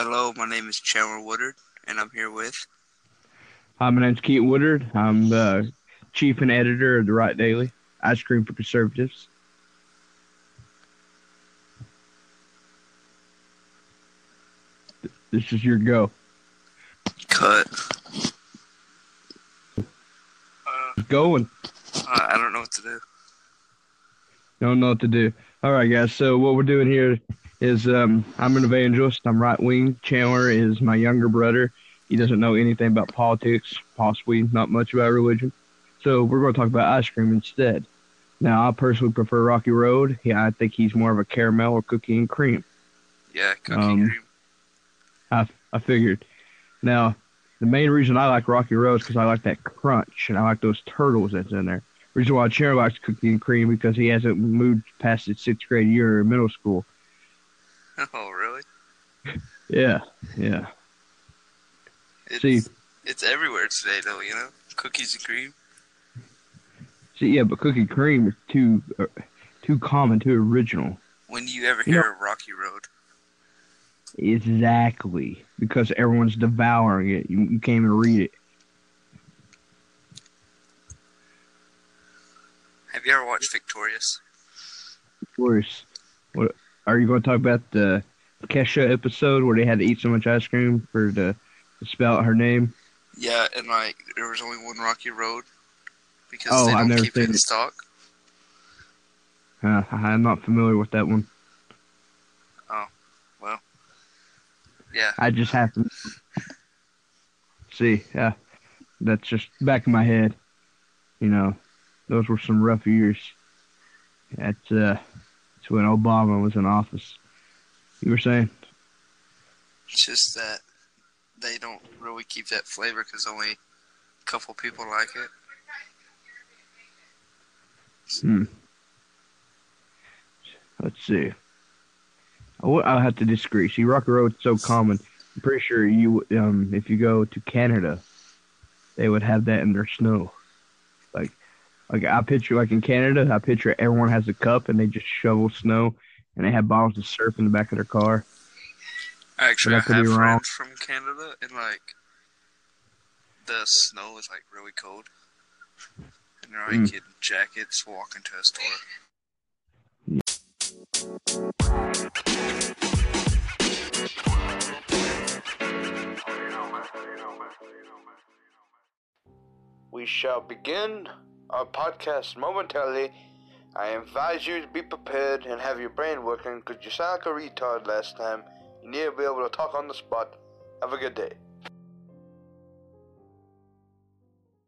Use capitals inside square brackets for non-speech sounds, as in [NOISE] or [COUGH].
Hello, my name is Chandler Woodard, and I'm here with. Hi, my name's Keaton Woodard. I'm the chief and editor of the Right Daily, Ice Cream for Conservatives. This is your go. Cut. Uh, going. I I don't know what to do. Don't know what to do. All right, guys. So what we're doing here is um, I'm an evangelist. I'm right wing. Chandler is my younger brother. He doesn't know anything about politics, possibly not much about religion. So we're going to talk about ice cream instead. Now, I personally prefer Rocky Road. Yeah, I think he's more of a caramel or cookie and cream. Yeah, cookie Um, cream. I, I figured. Now, the main reason I like Rocky Road is because I like that crunch and I like those turtles that's in there. Reason why Chandler likes cookie and cream because he hasn't moved past his sixth grade year in middle school. [LAUGHS] Oh, really? Yeah, yeah. It's, See. it's everywhere today, though. You know, cookies and cream. See, yeah, but cookie cream is too uh, too common, too original. When do you ever You hear of Rocky Road? Exactly, because everyone's devouring it. You, you can't even read it. Have you ever watched Victorious? Course. What are you going to talk about the Kesha episode where they had to eat so much ice cream for the to spell out her name? Yeah, and like there was only one Rocky Road because Oh, they I've don't never keep it in it. stock. Uh, I'm not familiar with that one. Oh, well, yeah, I just have To See, yeah, that's just back in my head. You know, those were some rough years. That's uh, that's when Obama was in office. You were saying? it's just that they don't really keep that flavor because only a couple people like it. Hmm. Let's see. I'll have to disagree. See, Rocky is so common. I'm pretty sure you, um, if you go to Canada, they would have that in their snow. Like, like I picture, like in Canada, I picture everyone has a cup and they just shovel snow, and they have bottles of surf in the back of their car. Actually, I That could have be wrong. friends from Canada, and like the snow is like really cold, and they're like Mm. in jackets walking to a store. We shall begin our podcast momentarily. I advise you to be prepared and have your brain working because you sound like a retard last time. You need to be able to talk on the spot. Have a good day.